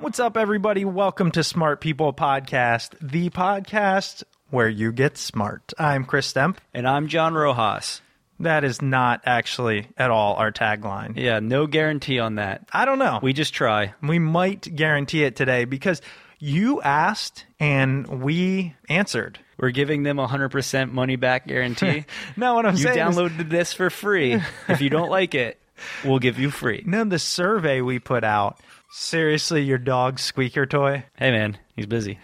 What's up everybody? Welcome to Smart People Podcast, the podcast where you get smart. I'm Chris Stemp. And I'm John Rojas. That is not actually at all our tagline. Yeah, no guarantee on that. I don't know. We just try. We might guarantee it today because you asked and we answered. We're giving them a 100% money back guarantee. no, what I'm you saying is- downloaded this for free. if you don't like it, we'll give you free. No, the survey we put out. Seriously, your dog's squeaker toy. Hey, man, he's busy.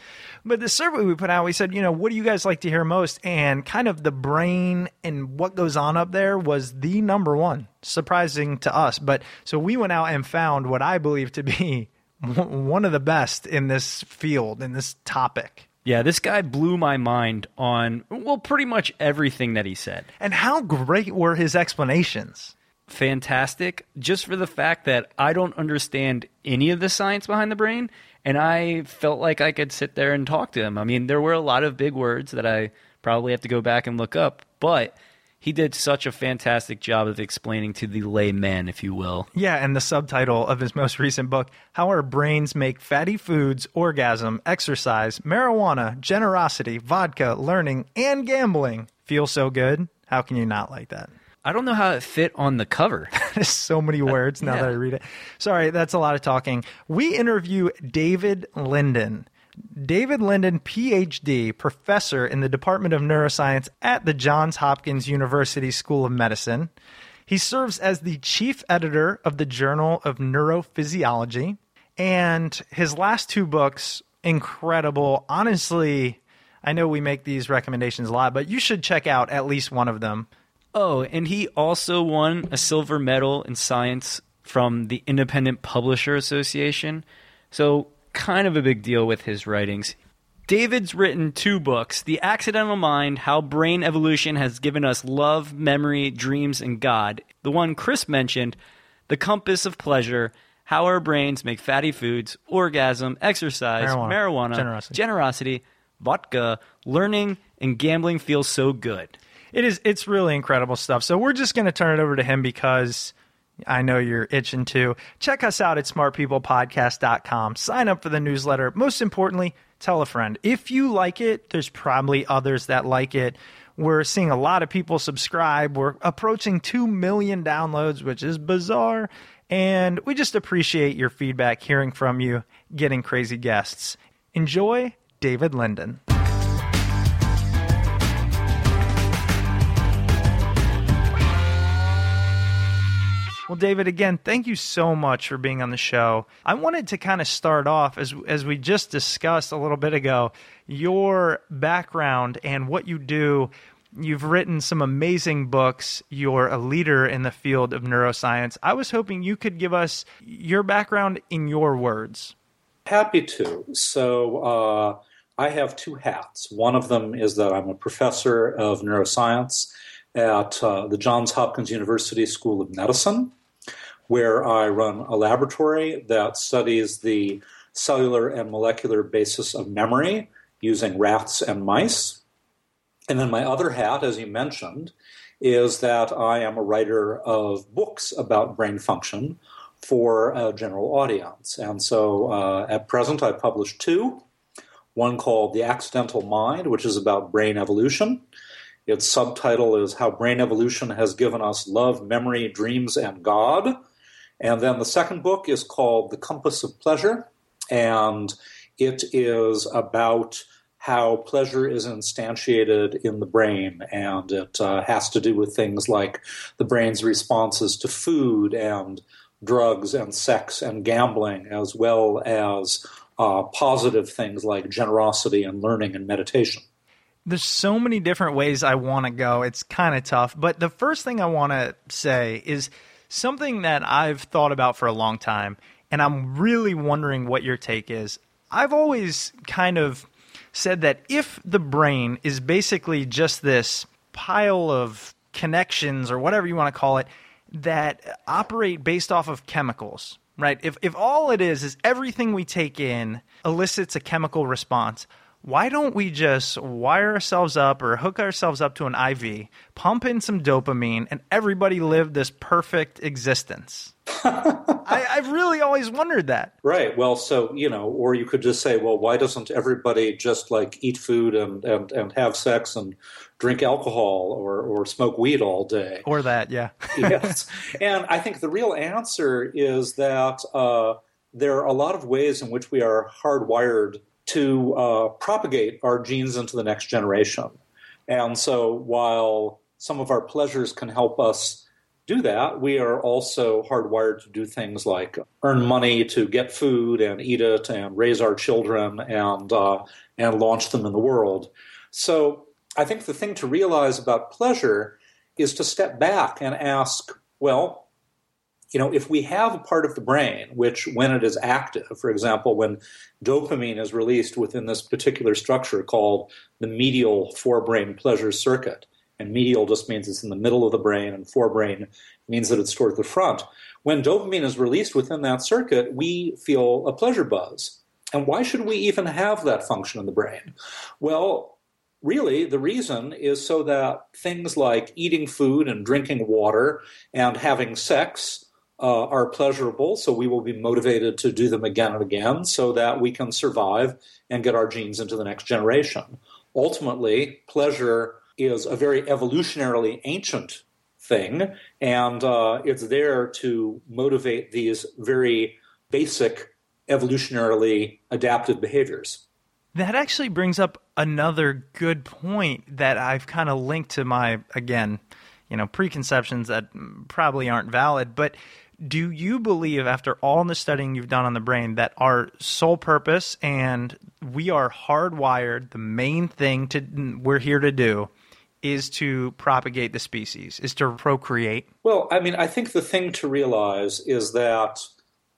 But the survey we put out, we said, you know, what do you guys like to hear most? And kind of the brain and what goes on up there was the number one, surprising to us. But so we went out and found what I believe to be one of the best in this field, in this topic. Yeah, this guy blew my mind on, well, pretty much everything that he said. And how great were his explanations? Fantastic, just for the fact that I don't understand any of the science behind the brain. And I felt like I could sit there and talk to him. I mean, there were a lot of big words that I probably have to go back and look up, but he did such a fantastic job of explaining to the layman, if you will. Yeah, and the subtitle of his most recent book, How Our Brains Make Fatty Foods, Orgasm, Exercise, Marijuana, Generosity, Vodka, Learning, and Gambling Feel So Good. How can you not like that? I don't know how it fit on the cover. There's so many words now yeah. that I read it. Sorry, that's a lot of talking. We interview David Linden. David Linden, PhD, professor in the Department of Neuroscience at the Johns Hopkins University School of Medicine. He serves as the chief editor of the Journal of Neurophysiology. And his last two books, incredible. Honestly, I know we make these recommendations a lot, but you should check out at least one of them. Oh, and he also won a silver medal in science from the Independent Publisher Association. So, kind of a big deal with his writings. David's written two books The Accidental Mind How Brain Evolution Has Given Us Love, Memory, Dreams, and God. The one Chris mentioned, The Compass of Pleasure How Our Brains Make Fatty Foods, Orgasm, Exercise, Marijuana. Marijuana, Generosity. generosity, Vodka, Learning, and Gambling Feel So Good. It is it's really incredible stuff. So we're just going to turn it over to him because I know you're itching to. Check us out at smartpeoplepodcast.com. Sign up for the newsletter. Most importantly, tell a friend. If you like it, there's probably others that like it. We're seeing a lot of people subscribe. We're approaching 2 million downloads, which is bizarre. And we just appreciate your feedback, hearing from you, getting crazy guests. Enjoy David Linden. Well, David, again, thank you so much for being on the show. I wanted to kind of start off as as we just discussed a little bit ago, your background and what you do. You've written some amazing books. You're a leader in the field of neuroscience. I was hoping you could give us your background in your words. Happy to. So, uh, I have two hats. One of them is that I'm a professor of neuroscience at uh, the Johns Hopkins University School of Medicine, where I run a laboratory that studies the cellular and molecular basis of memory using rats and mice. And then my other hat, as you mentioned, is that I am a writer of books about brain function for a general audience. And so uh, at present, I've published two one called The Accidental Mind, which is about brain evolution. Its subtitle is How Brain Evolution Has Given Us Love, Memory, Dreams, and God. And then the second book is called The Compass of Pleasure, and it is about how pleasure is instantiated in the brain, and it uh, has to do with things like the brain's responses to food and drugs and sex and gambling, as well as uh, positive things like generosity and learning and meditation. There's so many different ways I want to go. It's kind of tough. But the first thing I want to say is something that I've thought about for a long time, and I'm really wondering what your take is. I've always kind of said that if the brain is basically just this pile of connections or whatever you want to call it that operate based off of chemicals, right? If if all it is is everything we take in elicits a chemical response, why don't we just wire ourselves up or hook ourselves up to an IV, pump in some dopamine, and everybody live this perfect existence? I, have really always wondered that. Right. Well, so, you know, or you could just say, well, why doesn't everybody just like eat food and, and, and have sex and drink alcohol or, or smoke weed all day? Or that, yeah. yes. And I think the real answer is that uh, there are a lot of ways in which we are hardwired to uh, propagate our genes into the next generation. And so while some of our pleasures can help us do that, we are also hardwired to do things like earn money to get food and eat it and raise our children and uh, and launch them in the world. So I think the thing to realize about pleasure is to step back and ask, well, you know, if we have a part of the brain which, when it is active, for example, when dopamine is released within this particular structure called the medial forebrain pleasure circuit, and medial just means it's in the middle of the brain, and forebrain means that it's toward the front. When dopamine is released within that circuit, we feel a pleasure buzz. And why should we even have that function in the brain? Well, really, the reason is so that things like eating food and drinking water and having sex uh, are pleasurable, so we will be motivated to do them again and again so that we can survive and get our genes into the next generation. Ultimately, pleasure is a very evolutionarily ancient thing, and uh, it's there to motivate these very basic evolutionarily adapted behaviors. That actually brings up another good point that I've kind of linked to my, again, you know, preconceptions that probably aren't valid. But do you believe, after all the studying you've done on the brain, that our sole purpose and we are hardwired, the main thing to we're here to do is to propagate the species, is to procreate? Well, I mean, I think the thing to realize is that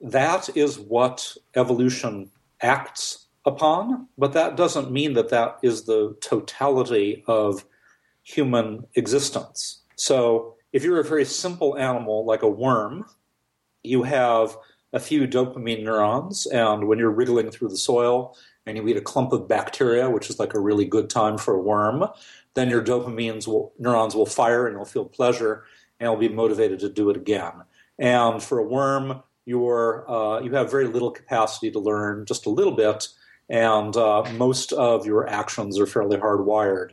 that is what evolution acts upon, but that doesn't mean that that is the totality of human existence. So, if you're a very simple animal like a worm, you have a few dopamine neurons, and when you're wriggling through the soil and you eat a clump of bacteria, which is like a really good time for a worm, then your dopamine neurons will fire and you'll feel pleasure and you'll be motivated to do it again. And for a worm, you're, uh, you have very little capacity to learn, just a little bit, and uh, most of your actions are fairly hardwired.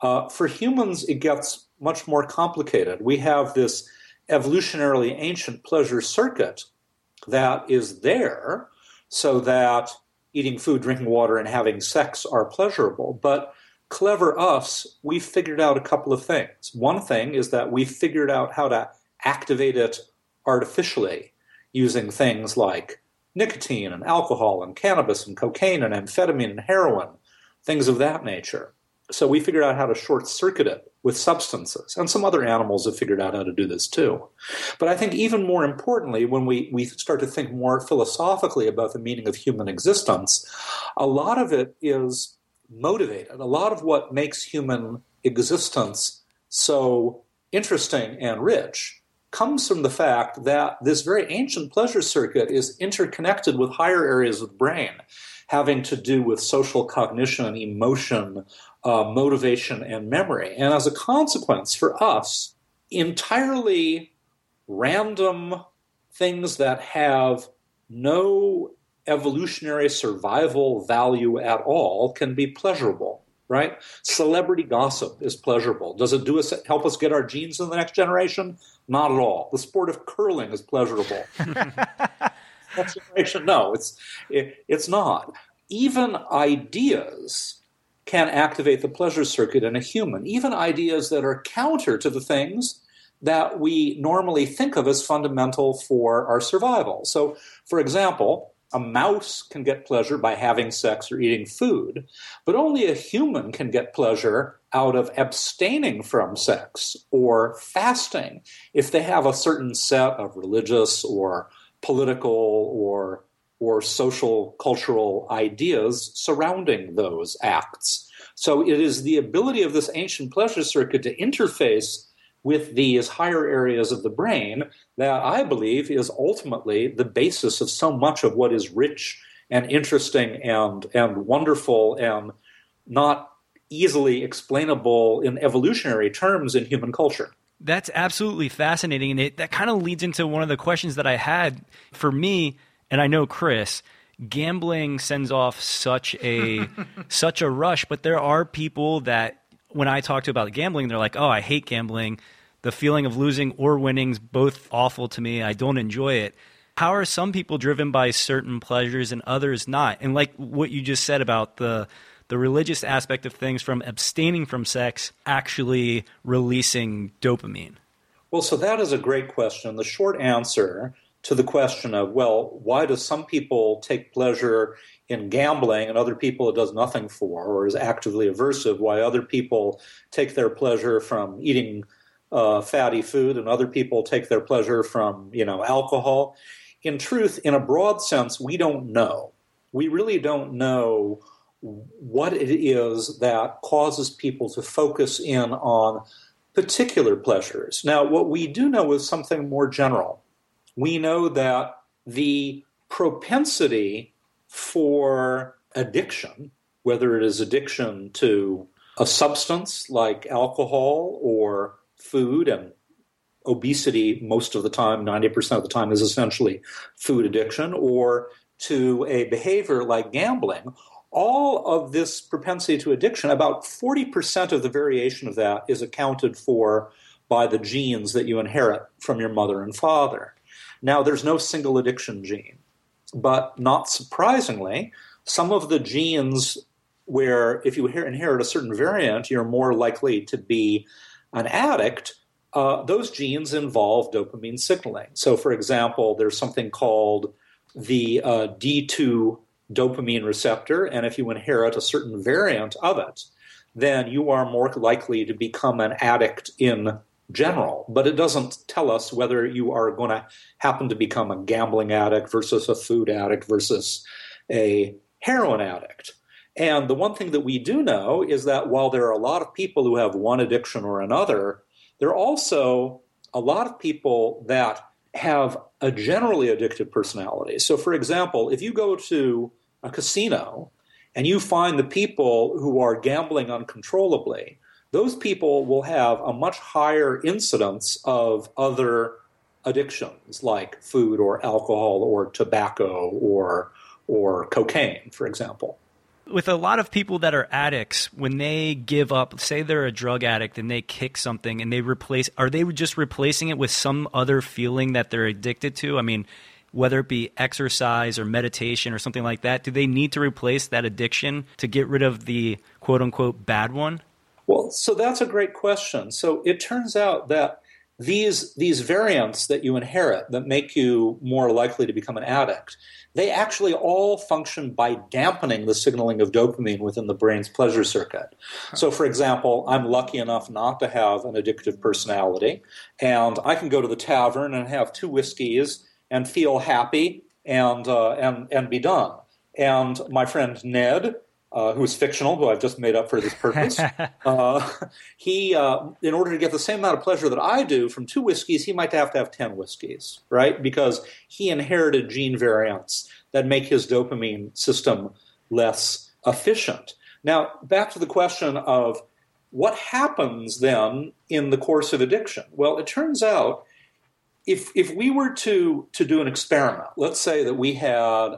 Uh, for humans, it gets much more complicated. We have this evolutionarily ancient pleasure circuit that is there so that eating food, drinking water, and having sex are pleasurable. But clever us, we figured out a couple of things. One thing is that we figured out how to activate it artificially using things like nicotine and alcohol and cannabis and cocaine and amphetamine and heroin, things of that nature. So we figured out how to short circuit it with substances. And some other animals have figured out how to do this too. But I think even more importantly, when we, we start to think more philosophically about the meaning of human existence, a lot of it is motivated. A lot of what makes human existence so interesting and rich comes from the fact that this very ancient pleasure circuit is interconnected with higher areas of the brain having to do with social cognition, emotion, uh, motivation, and memory. And as a consequence, for us, entirely random things that have no evolutionary survival value at all can be pleasurable right? Celebrity gossip is pleasurable. Does it do us help us get our genes in the next generation? Not at all. The sport of curling is pleasurable. Next generation no it's it, it's not. Even ideas can activate the pleasure circuit in a human. Even ideas that are counter to the things that we normally think of as fundamental for our survival. So for example a mouse can get pleasure by having sex or eating food, but only a human can get pleasure out of abstaining from sex or fasting. If they have a certain set of religious or political or or social cultural ideas surrounding those acts. So it is the ability of this ancient pleasure circuit to interface with these higher areas of the brain that I believe is ultimately the basis of so much of what is rich and interesting and, and wonderful and not easily explainable in evolutionary terms in human culture. That's absolutely fascinating. And it, that kind of leads into one of the questions that I had for me, and I know Chris. Gambling sends off such a such a rush, but there are people that when I talk to about gambling, they're like, "Oh, I hate gambling. The feeling of losing or winning's both awful to me. I don't enjoy it." How are some people driven by certain pleasures and others not? And like what you just said about the the religious aspect of things from abstaining from sex actually releasing dopamine. Well, so that is a great question. The short answer to the question of, well, why do some people take pleasure in gambling and other people it does nothing for or is actively aversive, why other people take their pleasure from eating uh, fatty food and other people take their pleasure from you know alcohol. In truth, in a broad sense, we don't know. We really don't know what it is that causes people to focus in on particular pleasures. Now, what we do know is something more general. We know that the propensity for addiction, whether it is addiction to a substance like alcohol or food and obesity most of the time 90% of the time is essentially food addiction or to a behavior like gambling all of this propensity to addiction about 40% of the variation of that is accounted for by the genes that you inherit from your mother and father now there's no single addiction gene but not surprisingly, some of the genes where if you inherit a certain variant, you're more likely to be an addict, uh, those genes involve dopamine signaling. So, for example, there's something called the uh, D2 dopamine receptor, and if you inherit a certain variant of it, then you are more likely to become an addict in general, but it doesn't tell us whether you are going to happen to become a gambling addict versus a food addict versus a heroin addict. And the one thing that we do know is that while there are a lot of people who have one addiction or another, there are also a lot of people that have a generally addictive personality. So, for example, if you go to a casino and you find the people who are gambling uncontrollably, those people will have a much higher incidence of other addictions like food or alcohol or tobacco or or cocaine, for example. With a lot of people that are addicts, when they give up, say they're a drug addict and they kick something and they replace, are they just replacing it with some other feeling that they're addicted to? I mean, whether it be exercise or meditation or something like that, do they need to replace that addiction to get rid of the quote unquote bad one? Well, so that's a great question. So it turns out that these these variants that you inherit that make you more likely to become an addict they actually all function by dampening the signaling of dopamine within the brain's pleasure circuit. So, for example, I'm lucky enough not to have an addictive personality, and I can go to the tavern and have two whiskeys and feel happy and uh, and and be done. And my friend Ned uh, who's fictional, who I've just made up for this purpose. uh, he, uh, in order to get the same amount of pleasure that I do from two whiskeys, he might have to have 10 whiskeys, right? Because he inherited gene variants that make his dopamine system less efficient. Now, back to the question of what happens then in the course of addiction? Well, it turns out if, if we were to, to do an experiment, let's say that we had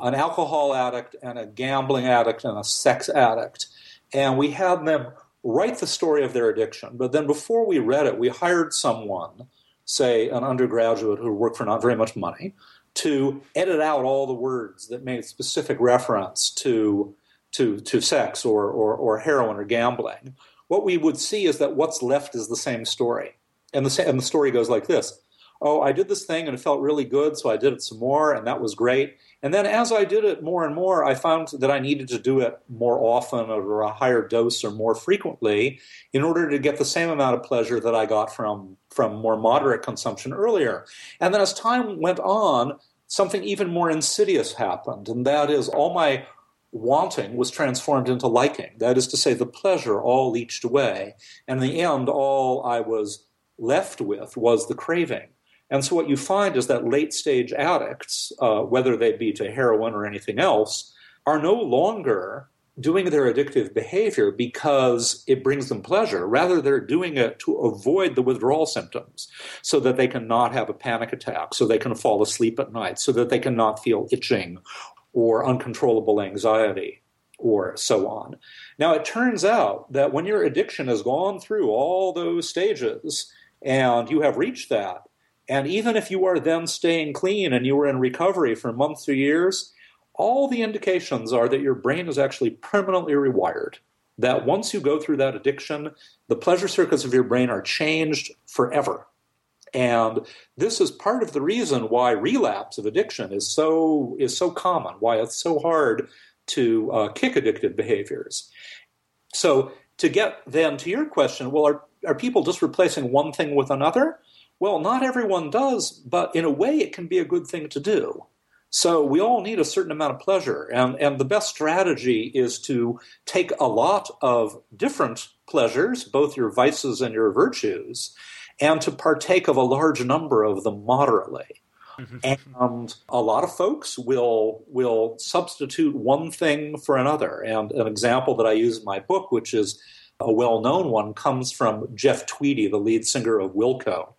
an alcohol addict and a gambling addict and a sex addict. And we had them write the story of their addiction. But then before we read it, we hired someone, say an undergraduate who worked for not very much money, to edit out all the words that made specific reference to, to, to sex or, or, or heroin or gambling. What we would see is that what's left is the same story. And the, and the story goes like this Oh, I did this thing and it felt really good, so I did it some more, and that was great. And then as I did it more and more, I found that I needed to do it more often or a higher dose or more frequently in order to get the same amount of pleasure that I got from, from more moderate consumption earlier. And then as time went on, something even more insidious happened, and that is all my wanting was transformed into liking. That is to say, the pleasure all leached away. And in the end, all I was left with was the craving. And so what you find is that late stage addicts, uh, whether they be to heroin or anything else, are no longer doing their addictive behavior because it brings them pleasure. Rather, they're doing it to avoid the withdrawal symptoms so that they can not have a panic attack, so they can fall asleep at night, so that they can not feel itching or uncontrollable anxiety or so on. Now, it turns out that when your addiction has gone through all those stages and you have reached that, and even if you are then staying clean and you are in recovery for months or years, all the indications are that your brain is actually permanently rewired. That once you go through that addiction, the pleasure circuits of your brain are changed forever. And this is part of the reason why relapse of addiction is so is so common, why it's so hard to uh, kick addictive behaviors. So to get then to your question, well, are, are people just replacing one thing with another? Well, not everyone does, but in a way, it can be a good thing to do. So we all need a certain amount of pleasure, and, and the best strategy is to take a lot of different pleasures, both your vices and your virtues, and to partake of a large number of them moderately. Mm-hmm. and a lot of folks will will substitute one thing for another. And an example that I use in my book, which is a well known one, comes from Jeff Tweedy, the lead singer of Wilco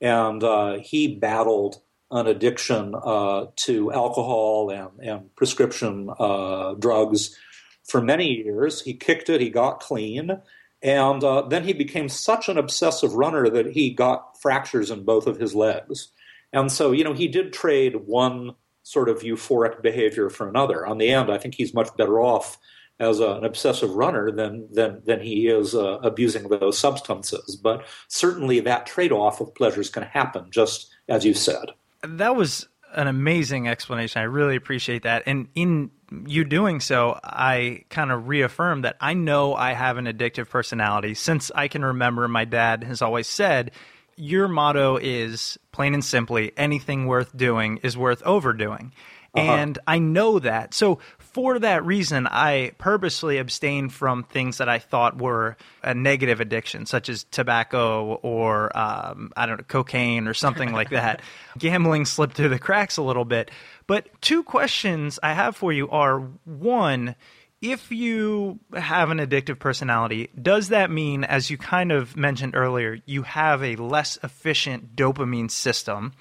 and uh, he battled an addiction uh, to alcohol and, and prescription uh, drugs for many years. He kicked it, he got clean, and uh, then he became such an obsessive runner that he got fractures in both of his legs. And so, you know, he did trade one sort of euphoric behavior for another. On the end, I think he's much better off as a, an obsessive runner than than than he is uh, abusing those substances. But certainly, that trade off of pleasures can happen, just as you said. That was an amazing explanation. I really appreciate that. And in you doing so, I kind of reaffirmed that I know I have an addictive personality since I can remember my dad has always said, Your motto is plain and simply anything worth doing is worth overdoing. Uh-huh. And I know that. So for that reason, I purposely abstained from things that I thought were a negative addiction, such as tobacco or um, I don't know, cocaine or something like that. Gambling slipped through the cracks a little bit. But two questions I have for you are one, if you have an addictive personality, does that mean, as you kind of mentioned earlier, you have a less efficient dopamine system?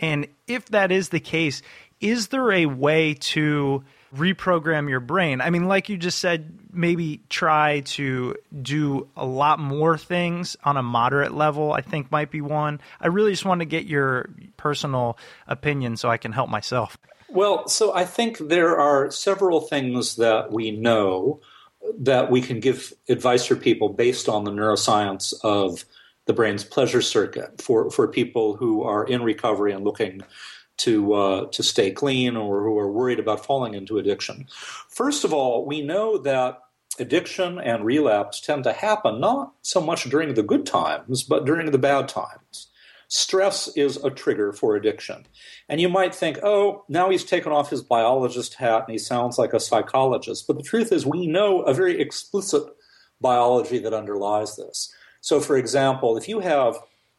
And if that is the case, is there a way to reprogram your brain. I mean, like you just said, maybe try to do a lot more things on a moderate level, I think might be one. I really just want to get your personal opinion so I can help myself. Well, so I think there are several things that we know that we can give advice for people based on the neuroscience of the brain's pleasure circuit for, for people who are in recovery and looking to uh, to stay clean or who are worried about falling into addiction. First of all, we know that addiction and relapse tend to happen not so much during the good times, but during the bad times. Stress is a trigger for addiction. And you might think, oh, now he's taken off his biologist hat and he sounds like a psychologist. But the truth is, we know a very explicit biology that underlies this. So, for example, if you have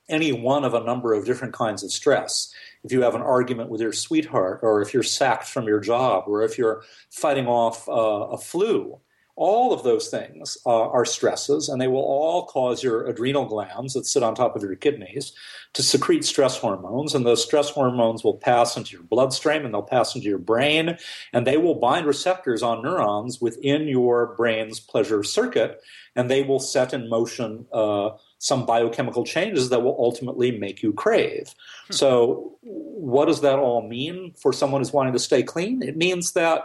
any one of a number of different kinds of stress, if you have an argument with your sweetheart, or if you're sacked from your job, or if you're fighting off uh, a flu, all of those things uh, are stresses, and they will all cause your adrenal glands that sit on top of your kidneys to secrete stress hormones. And those stress hormones will pass into your bloodstream and they'll pass into your brain, and they will bind receptors on neurons within your brain's pleasure circuit, and they will set in motion. Uh, some biochemical changes that will ultimately make you crave. Hmm. So, what does that all mean for someone who's wanting to stay clean? It means that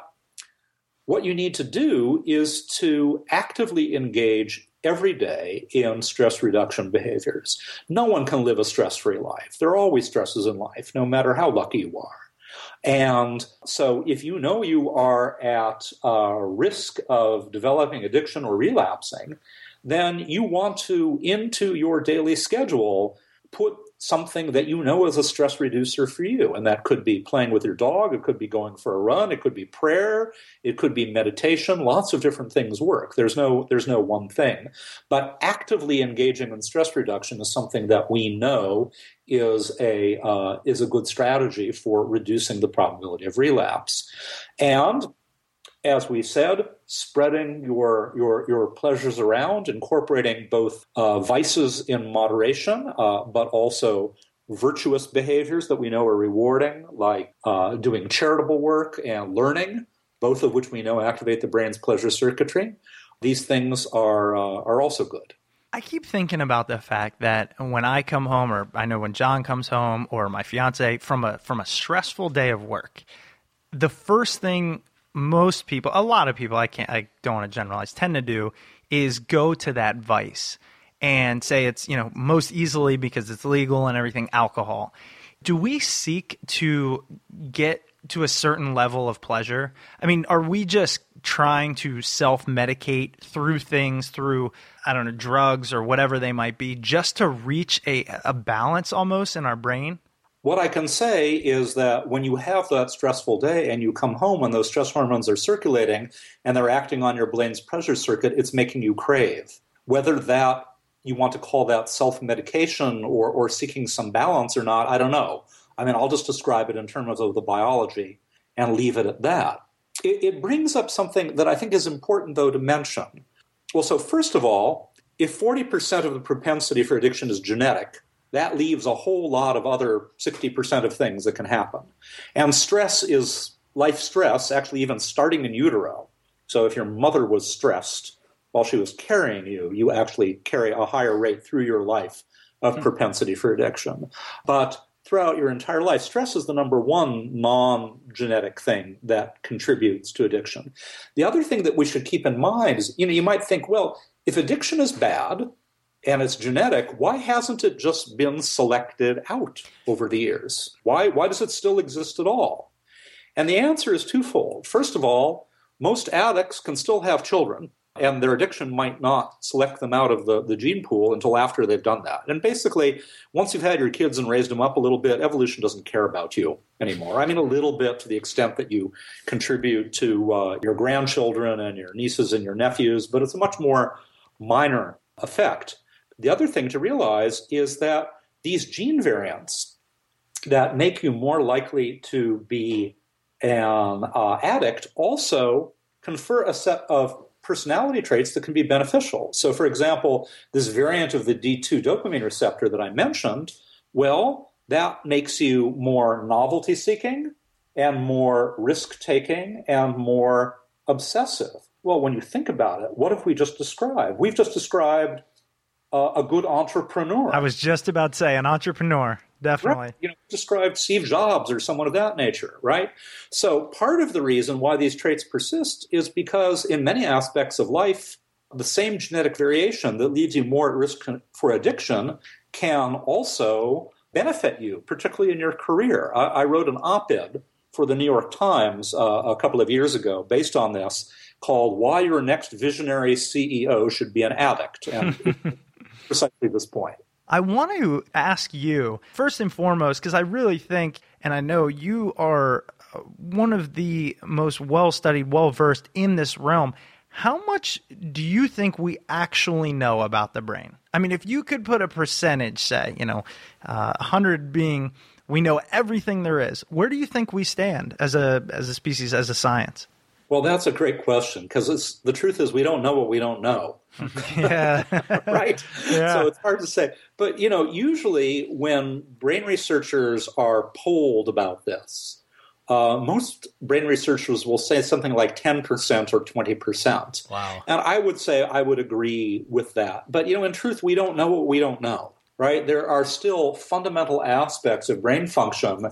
what you need to do is to actively engage every day in stress reduction behaviors. No one can live a stress free life. There are always stresses in life, no matter how lucky you are. And so, if you know you are at a risk of developing addiction or relapsing, then you want to, into your daily schedule, put something that you know is a stress reducer for you. And that could be playing with your dog, it could be going for a run, it could be prayer, it could be meditation. Lots of different things work. There's no there's no one thing. But actively engaging in stress reduction is something that we know is a uh, is a good strategy for reducing the probability of relapse. And as we said, spreading your your your pleasures around, incorporating both uh, vices in moderation, uh, but also virtuous behaviors that we know are rewarding, like uh, doing charitable work and learning, both of which we know activate the brain's pleasure circuitry. These things are uh, are also good. I keep thinking about the fact that when I come home, or I know when John comes home, or my fiance from a from a stressful day of work, the first thing most people, a lot of people, I can't, I don't want to generalize, tend to do is go to that vice and say it's, you know, most easily because it's legal and everything, alcohol. Do we seek to get to a certain level of pleasure? I mean, are we just trying to self medicate through things, through, I don't know, drugs or whatever they might be, just to reach a, a balance almost in our brain? What I can say is that when you have that stressful day and you come home and those stress hormones are circulating and they're acting on your brain's pleasure circuit, it's making you crave. Whether that you want to call that self medication or, or seeking some balance or not, I don't know. I mean, I'll just describe it in terms of the biology and leave it at that. It, it brings up something that I think is important, though, to mention. Well, so first of all, if 40% of the propensity for addiction is genetic, that leaves a whole lot of other 60% of things that can happen. And stress is life stress, actually, even starting in utero. So if your mother was stressed while she was carrying you, you actually carry a higher rate through your life of mm-hmm. propensity for addiction. But throughout your entire life, stress is the number one non genetic thing that contributes to addiction. The other thing that we should keep in mind is you know, you might think, well, if addiction is bad, and it's genetic, why hasn't it just been selected out over the years? Why, why does it still exist at all? And the answer is twofold. First of all, most addicts can still have children, and their addiction might not select them out of the, the gene pool until after they've done that. And basically, once you've had your kids and raised them up a little bit, evolution doesn't care about you anymore. I mean, a little bit to the extent that you contribute to uh, your grandchildren and your nieces and your nephews, but it's a much more minor effect. The other thing to realize is that these gene variants that make you more likely to be an uh, addict also confer a set of personality traits that can be beneficial. So, for example, this variant of the D2 dopamine receptor that I mentioned, well, that makes you more novelty seeking and more risk taking and more obsessive. Well, when you think about it, what have we just described? We've just described uh, a good entrepreneur. I was just about to say an entrepreneur, definitely. Right? You know, described Steve Jobs or someone of that nature, right? So part of the reason why these traits persist is because in many aspects of life, the same genetic variation that leaves you more at risk for addiction can also benefit you, particularly in your career. I, I wrote an op ed for the New York Times uh, a couple of years ago based on this called Why Your Next Visionary CEO Should Be an Addict. And precisely this point. I want to ask you, first and foremost, because I really think, and I know you are one of the most well studied, well versed in this realm. How much do you think we actually know about the brain? I mean, if you could put a percentage, say, you know, uh, 100 being we know everything there is, where do you think we stand as a as a species, as a science? Well, that's a great question because the truth is we don't know what we don't know. yeah. right. Yeah. So it's hard to say. But, you know, usually when brain researchers are polled about this, uh, most brain researchers will say something like 10% or 20%. Wow. And I would say I would agree with that. But, you know, in truth, we don't know what we don't know, right? There are still fundamental aspects of brain function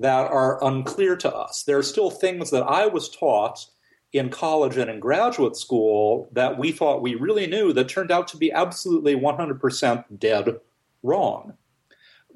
that are unclear to us. There are still things that I was taught in college and in graduate school that we thought we really knew that turned out to be absolutely 100% dead wrong.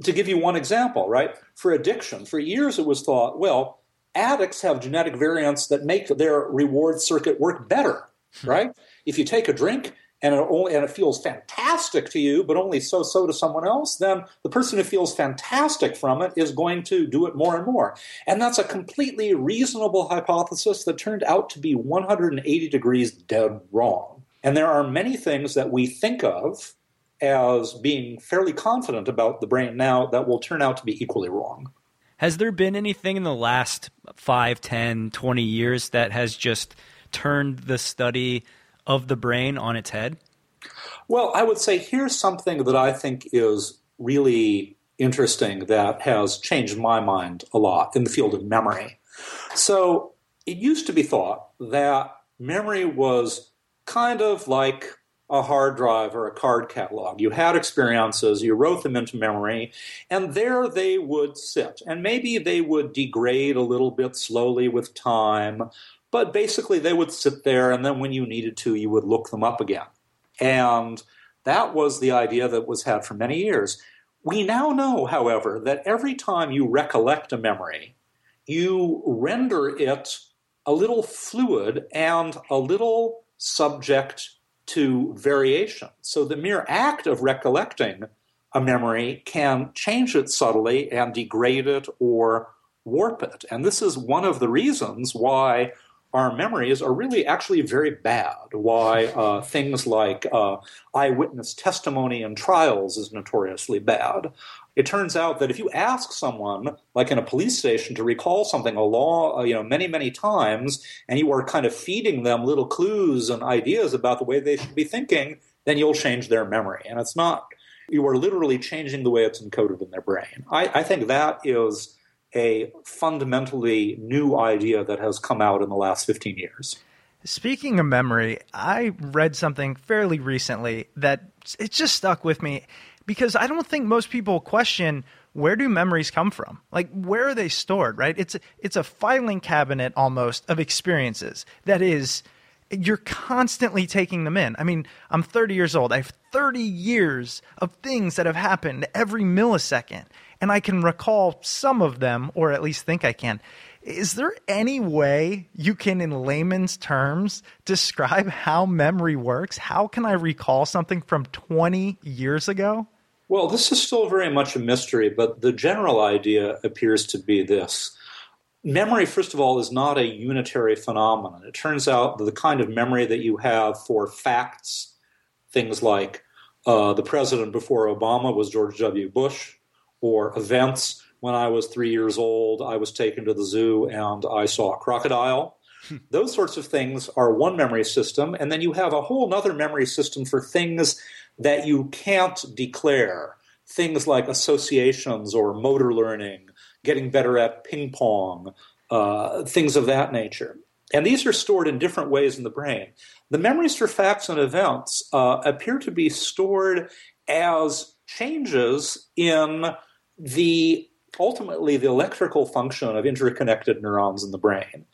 To give you one example, right? For addiction, for years it was thought, well, addicts have genetic variants that make their reward circuit work better, hmm. right? If you take a drink and it, only, and it feels fantastic to you, but only so so to someone else, then the person who feels fantastic from it is going to do it more and more. And that's a completely reasonable hypothesis that turned out to be 180 degrees dead wrong. And there are many things that we think of as being fairly confident about the brain now that will turn out to be equally wrong. Has there been anything in the last 5, 10, 20 years that has just turned the study of the brain on its head? Well, I would say here's something that I think is really interesting that has changed my mind a lot in the field of memory. So it used to be thought that memory was kind of like a hard drive or a card catalog. You had experiences, you wrote them into memory, and there they would sit. And maybe they would degrade a little bit slowly with time, but basically they would sit there, and then when you needed to, you would look them up again. And that was the idea that was had for many years. We now know, however, that every time you recollect a memory, you render it a little fluid and a little subject to variation. So the mere act of recollecting a memory can change it subtly and degrade it or warp it. And this is one of the reasons why our memories are really actually very bad. Why uh, things like uh, eyewitness testimony in trials is notoriously bad. It turns out that if you ask someone, like in a police station, to recall something a long, uh, you know, many, many times, and you are kind of feeding them little clues and ideas about the way they should be thinking, then you'll change their memory. And it's not, you are literally changing the way it's encoded in their brain. I, I think that is a fundamentally new idea that has come out in the last 15 years. Speaking of memory, I read something fairly recently that it just stuck with me because I don't think most people question where do memories come from? Like where are they stored, right? It's it's a filing cabinet almost of experiences that is you're constantly taking them in. I mean, I'm 30 years old. I have 30 years of things that have happened every millisecond and I can recall some of them, or at least think I can. Is there any way you can, in layman's terms, describe how memory works? How can I recall something from 20 years ago? Well, this is still very much a mystery, but the general idea appears to be this. Memory, first of all, is not a unitary phenomenon. It turns out that the kind of memory that you have for facts, things like uh, the president before Obama was George W. Bush, or events. When I was three years old, I was taken to the zoo and I saw a crocodile. Hmm. Those sorts of things are one memory system. And then you have a whole other memory system for things that you can't declare. Things like associations or motor learning, getting better at ping pong, uh, things of that nature. And these are stored in different ways in the brain. The memories for facts and events uh, appear to be stored as changes in the ultimately the electrical function of interconnected neurons in the brain.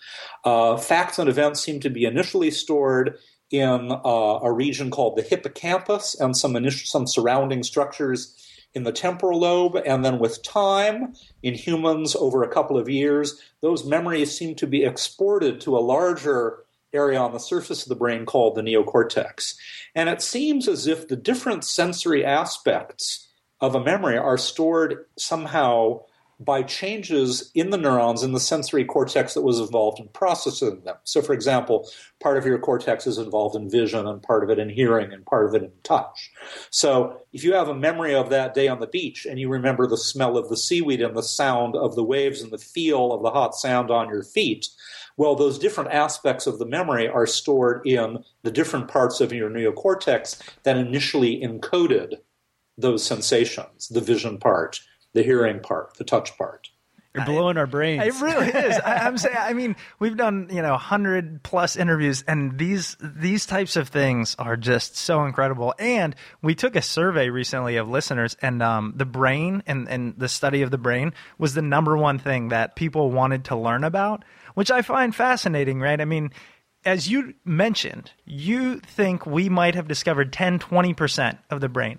Uh, facts and events seem to be initially stored in uh, a region called the hippocampus and some initial, some surrounding structures in the temporal lobe. And then with time, in humans over a couple of years, those memories seem to be exported to a larger area on the surface of the brain called the neocortex. And it seems as if the different sensory aspects of a memory are stored somehow by changes in the neurons in the sensory cortex that was involved in processing them. So, for example, part of your cortex is involved in vision, and part of it in hearing, and part of it in touch. So, if you have a memory of that day on the beach and you remember the smell of the seaweed and the sound of the waves and the feel of the hot sand on your feet, well, those different aspects of the memory are stored in the different parts of your neocortex that initially encoded those sensations the vision part, the hearing part, the touch part. You're blowing our brains. It really is. I, am saying. I mean, we've done you know hundred plus interviews, and these these types of things are just so incredible. And we took a survey recently of listeners, and um, the brain and and the study of the brain was the number one thing that people wanted to learn about, which I find fascinating. Right? I mean. As you mentioned, you think we might have discovered 10, 20% of the brain.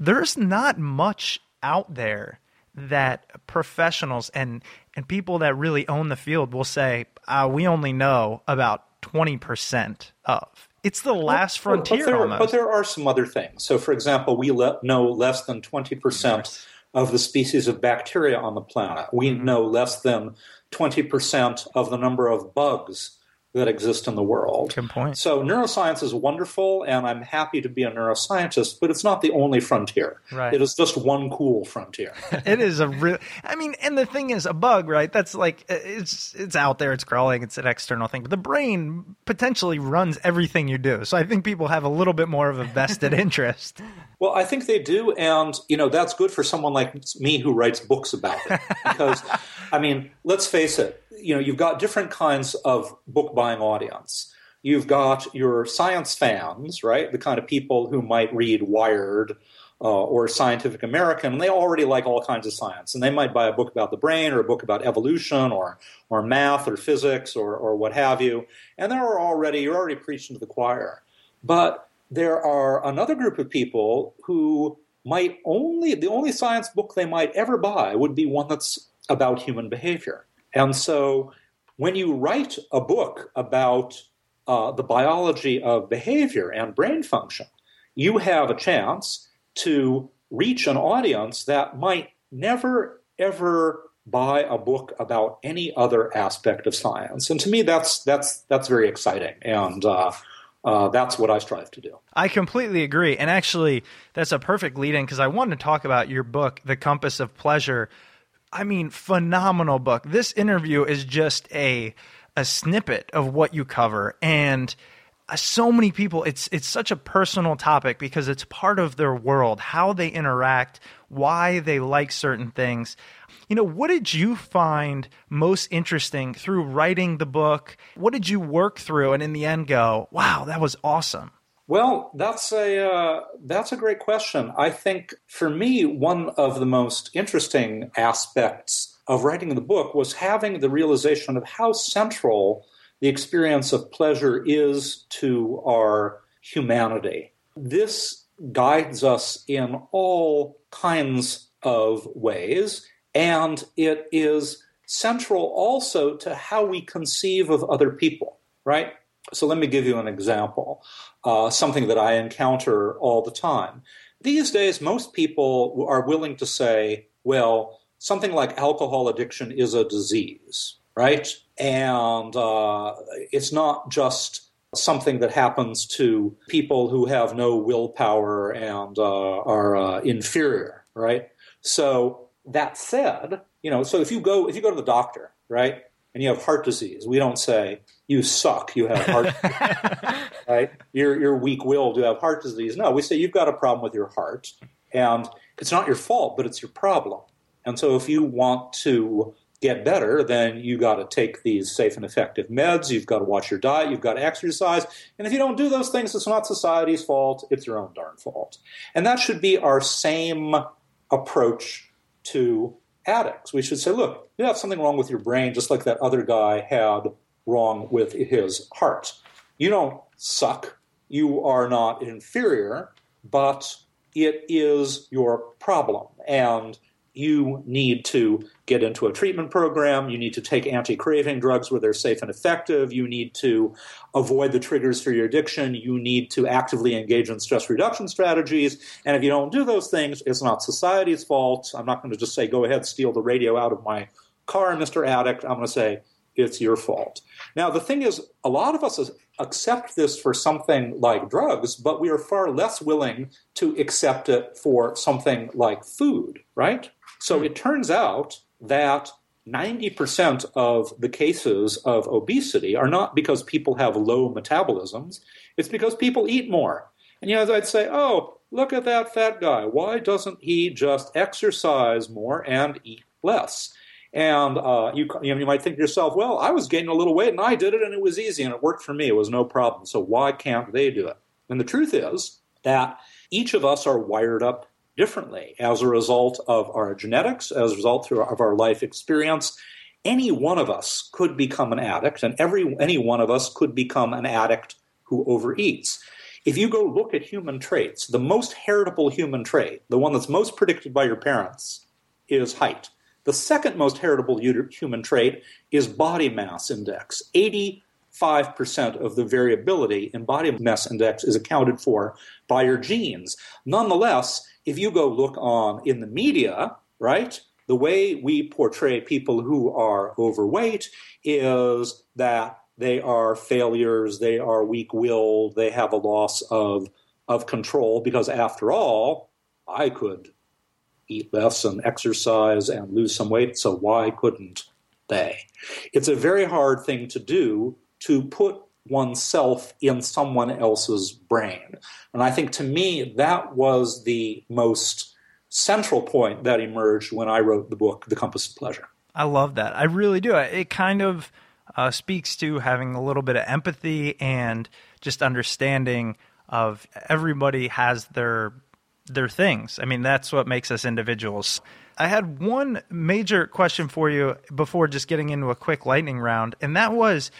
There's not much out there that professionals and and people that really own the field will say uh, we only know about 20% of it's the last frontier but there, almost. but there are some other things so for example we le- know less than 20% of the species of bacteria on the planet we Mm-hmm. know less than 20% of the number of bugs that exist in the world Good point. so neuroscience is wonderful and i'm happy to be a neuroscientist but it's not the only frontier Right. it is just one cool frontier it is a real i mean and the thing is a bug right that's like it's it's out there it's crawling it's an external thing but the brain potentially runs everything you do so i think people have a little bit more of a vested interest Well, I think they do, and you know that's good for someone like me who writes books about it. Because, I mean, let's face it. You know, you've got different kinds of book buying audience. You've got your science fans, right? The kind of people who might read Wired uh, or Scientific American, and they already like all kinds of science, and they might buy a book about the brain or a book about evolution or or math or physics or or what have you, and they're already you're already preaching to the choir. But there are another group of people who might only the only science book they might ever buy would be one that's about human behavior. And so when you write a book about uh, the biology of behavior and brain function, you have a chance to reach an audience that might never ever buy a book about any other aspect of science. And to me, that's that's that's very exciting, and uh, uh, that's what I strive to do. I completely agree. And actually, that's a perfect lead in because I wanted to talk about your book, The Compass of Pleasure. I mean, phenomenal book. This interview is just a a snippet of what you cover and uh, so many people it's it's such a personal topic because it's part of their world, how they interact, why they like certain things. You know, what did you find most interesting through writing the book? What did you work through and in the end go, "Wow, that was awesome." Well, that's a uh, that's a great question. I think for me, one of the most interesting aspects of writing the book was having the realization of how central the experience of pleasure is to our humanity. This guides us in all kinds of ways, and it is central also to how we conceive of other people, right? So let me give you an example, uh, something that I encounter all the time. These days, most people are willing to say, well, something like alcohol addiction is a disease, right? And uh, it's not just something that happens to people who have no willpower and uh, are uh, inferior, right? So that said, you know, so if you go if you go to the doctor, right, and you have heart disease, we don't say you suck, you have heart, right? You're you're weak-willed, you have heart disease. No, we say you've got a problem with your heart, and it's not your fault, but it's your problem. And so if you want to get better, then you got to take these safe and effective meds. You've got to watch your diet. You've got to exercise. And if you don't do those things, it's not society's fault. It's your own darn fault. And that should be our same approach to addicts. We should say, look, you have something wrong with your brain, just like that other guy had wrong with his heart. You don't suck. you are not inferior, but it is your problem. And you need to get into a treatment program. You need to take anti craving drugs where they're safe and effective. You need to avoid the triggers for your addiction. You need to actively engage in stress reduction strategies. And if you don't do those things, it's not society's fault. I'm not going to just say, go ahead, steal the radio out of my car, Mr. Addict. I'm going to say, it's your fault. Now, the thing is, a lot of us accept this for something like drugs, but we are far less willing to accept it for something like food, right? So hmm. it turns out that 90% of the cases of obesity are not because people have low metabolisms, it's because people eat more. And you know, I'd say, oh, look at that fat guy. Why doesn't he just exercise more and eat less? And uh, you, you, know, you might think to yourself, well, I was gaining a little weight and I did it and it was easy and it worked for me. It was no problem. So why can't they do it? And the truth is that each of us are wired up differently as a result of our genetics, as a result of our life experience. Any one of us could become an addict, and every any one of us could become an addict who overeats. If you go look at human traits, the most heritable human trait, the one that's most predicted by your parents, is height. The second most heritable human trait is body mass index. 85% of the variability in body mass index is accounted for by your genes. Nonetheless, if you go look on in the media, right, the way we portray people who are overweight is that they are failures, they are weak willed, they have a loss of, of control, because after all, I could eat less and exercise and lose some weight, so why couldn't they? It's a very hard thing to do to put oneself in someone else's brain. And I think to me, that was the most central point that emerged when I wrote the book, The Compass of Pleasure. I love that. I really do. It kind of uh, speaks to having a little bit of empathy and just understanding of everybody has their their things. I mean, that's what makes us individuals. I had one major question for you before just getting into a quick lightning round, and that was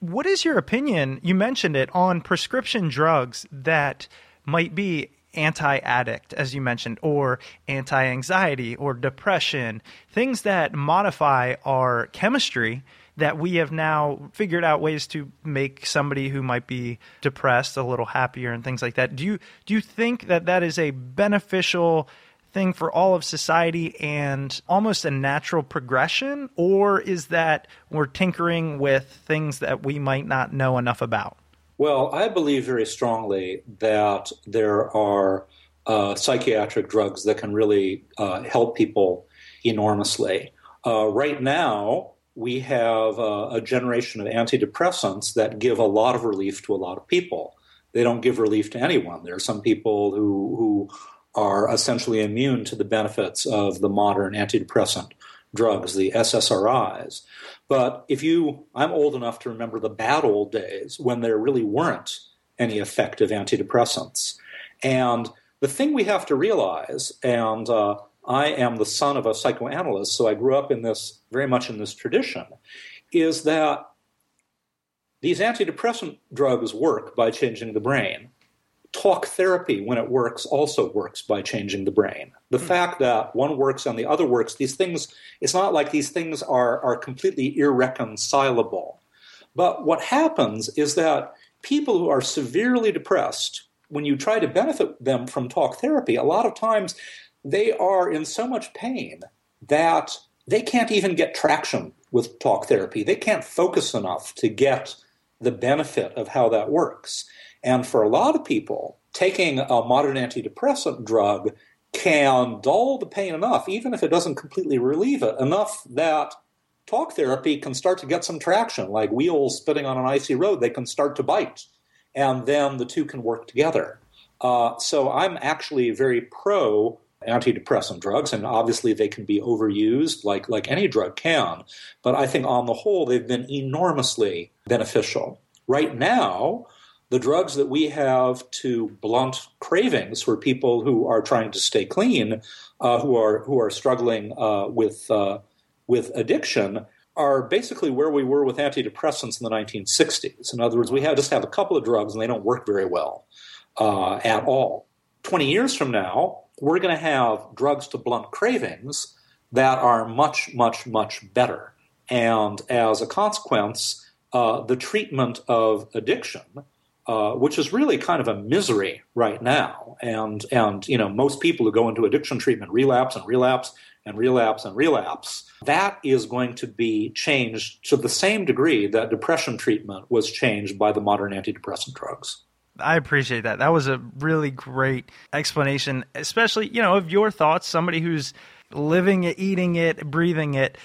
what is your opinion? You mentioned it on prescription drugs that might be anti addict, as you mentioned, or anti anxiety or depression, things that modify our chemistry that we have now figured out ways to make somebody who might be depressed a little happier and things like that. Do you do you think that that is a beneficial thing for all of society and almost a natural progression? Or is that we're tinkering with things that we might not know enough about? Well, I believe very strongly that there are uh, psychiatric drugs that can really uh, help people enormously. Uh, right now, we have uh, a generation of antidepressants that give a lot of relief to a lot of people. They don't give relief to anyone. There are some people who, who are essentially immune to the benefits of the modern antidepressant drugs, the SSRIs. But if you, I'm old enough to remember the bad old days when there really weren't any effective antidepressants. And the thing we have to realize, and uh, I am the son of a psychoanalyst, so I grew up in this, very much in this tradition, is that these antidepressant drugs work by changing the brain talk therapy, when it works, also works by changing the brain. The mm fact that one works and the other works, these things, it's not like these things are, are completely irreconcilable. But what happens is that people who are severely depressed, when you try to benefit them from talk therapy, a lot of times they are in so much pain that they can't even get traction with talk therapy. They can't focus enough to get the benefit of how that works. And for a lot of people, taking a modern antidepressant drug can dull the pain enough, even if it doesn't completely relieve it, enough that talk therapy can start to get some traction, like wheels spinning on an icy road, they can start to bite. And then the two can work together. Uh, so I'm actually very pro antidepressant drugs, and obviously they can be overused like, like any drug can. But I think on the whole, they've been enormously beneficial. Right now, the drugs that we have to blunt cravings for people who are trying to stay clean, uh, who are who are struggling uh, with uh, with addiction, are basically where we were with antidepressants in the 1960s. In other words, we have, just have a couple of drugs and they don't work very well uh, at all. 20 years from now, we're going to have drugs to blunt cravings that are much, much, much better. And as a consequence, uh, the treatment of addiction, uh, which is really kind of a misery right now, and and you know most people who go into addiction treatment relapse and relapse and relapse and relapse. That is going to be changed to the same degree that depression treatment was changed by the modern antidepressant drugs. I appreciate that. That was a really great explanation, especially, you know, of your thoughts, somebody who's living it, eating it, breathing it.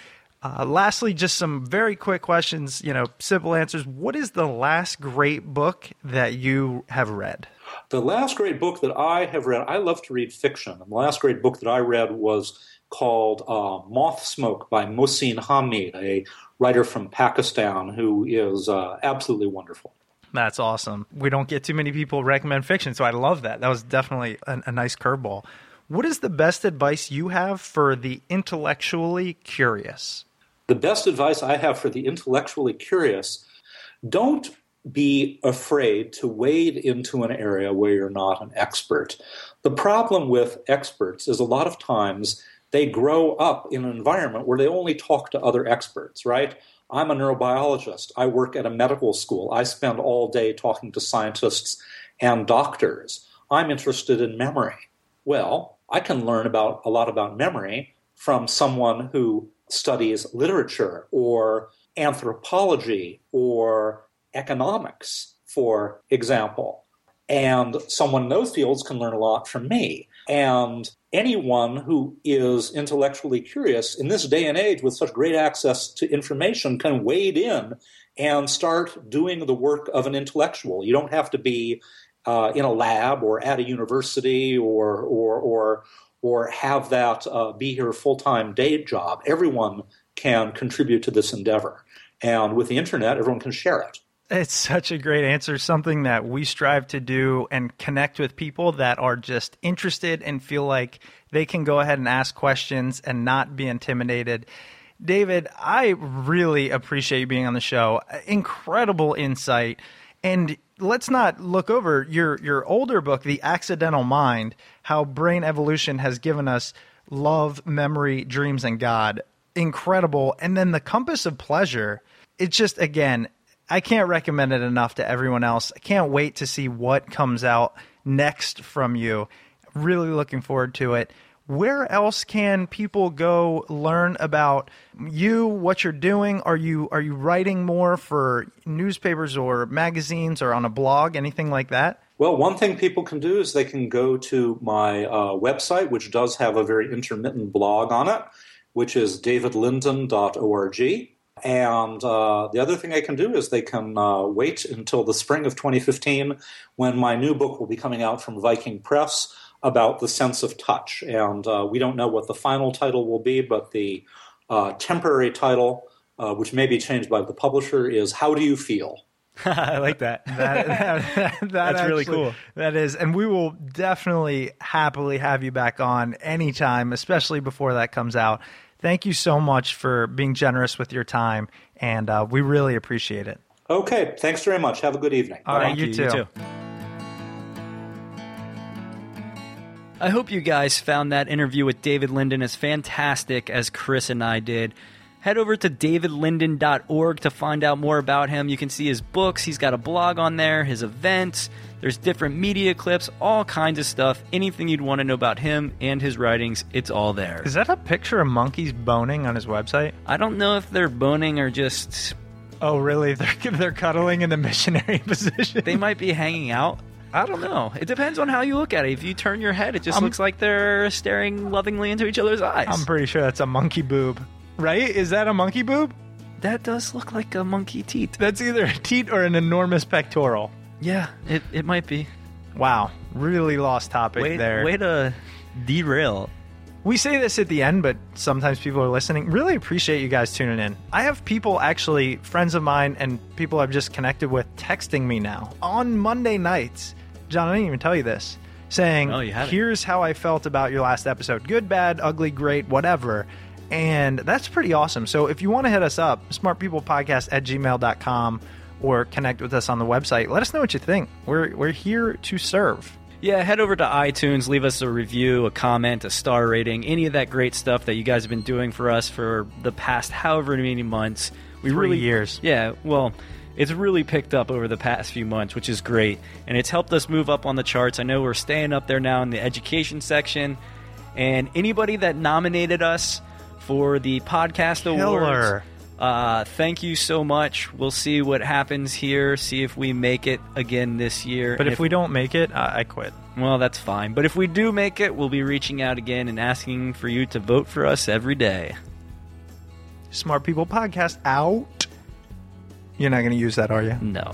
Uh, lastly, just some very quick questions, you know, simple answers. What is the last great book that you have read? The last great book that I have read, I love to read fiction. And the last great book that I read was called uh, Moth Smoke by Mohsin Hamid, a writer from Pakistan who is uh, absolutely wonderful. That's awesome. We don't get too many people recommend fiction, so I love that. That was definitely a, a nice curveball. What is the best advice you have for the intellectually curious? The best advice I have for the intellectually curious don't be afraid to wade into an area where you're not an expert. The problem with experts is a lot of times they grow up in an environment where they only talk to other experts, right? I'm a neurobiologist. I work at a medical school. I spend all day talking to scientists and doctors. I'm interested in memory. Well, I can learn about a lot about memory from someone who studies literature or anthropology or economics, for example. And someone in those fields can learn a lot from me. And anyone who is intellectually curious in this day and age with such great access to information can wade in and start doing the work of an intellectual. You don't have to be uh, in a lab or at a university or or or or have that uh, be your full time day job. Everyone can contribute to this endeavor, and with the internet, everyone can share it. It's such a great answer. Something that we strive to do and connect with people that are just interested and feel like they can go ahead and ask questions and not be intimidated. David, I really appreciate you being on the show. Incredible insight. And let's not look over your your older book, The Accidental Mind, how brain evolution has given us love, memory, dreams and God. Incredible. And then The Compass of Pleasure. It's just again I can't recommend it enough to everyone else. I can't wait to see what comes out next from you. Really looking forward to it. Where else can people go learn about you, what you're doing? Are you are you writing more for newspapers or magazines or on a blog, anything like that? Well, one thing people can do is they can go to my uh, website, which does have a very intermittent blog on it, which is davidlinden.org. And uh, the other thing they can do is they can uh, wait until the spring of 2015 when my new book will be coming out from Viking Press about the sense of touch. And uh, we don't know what the final title will be, but the uh, temporary title, uh, which may be changed by the publisher, is How Do You Feel? I like that. that, that, that That's actually, really cool. That is, and we will definitely happily have you back on anytime, especially before that comes out. Thank you so much for being generous with your time, and uh, we really appreciate it. Okay, thanks very much. Have a good evening. All right, Thank you, you, too. you too. I hope you guys found that interview with David Linden as fantastic as Chris and I did. Head over to davidlinden.org to find out more about him. You can see his books, he's got a blog on there, his events, there's different media clips, all kinds of stuff. Anything you'd want to know about him and his writings, it's all there. Is that a picture of monkeys boning on his website? I don't know if they're boning or just Oh, really? They're they're cuddling in the missionary position. they might be hanging out. I don't know. It depends on how you look at it. If you turn your head, it just I'm- looks like they're staring lovingly into each other's eyes. I'm pretty sure that's a monkey boob, right? Is that a monkey boob? that does look like a monkey teeth. That's either a teat or an enormous pectoral. Yeah, it, it might be. Wow, really lost topic Way, there. way to derail. We say this at the end, but sometimes people are listening. Really appreciate you guys tuning in. I have people actually, friends of mine and people I've just connected with, texting me now on Monday nights. John, I didn't even tell you this. Saying, Oh, you here's how I felt about your last episode good, bad, ugly, great, whatever. And that's pretty awesome. So if you want to hit us up, smartpeoplepodcast at gmail.com or connect with us on the website, let us know what you think. We're, we're here to serve. Yeah, head over to iTunes, leave us a review, a comment, a star rating, any of that great stuff that you guys have been doing for us for the past however many months. We Three really years. Yeah, well, it's really picked up over the past few months, which is great, and it's helped us move up on the charts. I know we're staying up there now in the education section, and anybody that nominated us for the podcast Killer. awards. Uh, thank you so much. We'll see what happens here. See if we make it again this year. But And if we don't make it, I I quit. well, that's fine. But if we do make it, we'll be reaching out again and asking for you to vote for us every day. Smart People Podcast out. You're not going to use that, are you? No.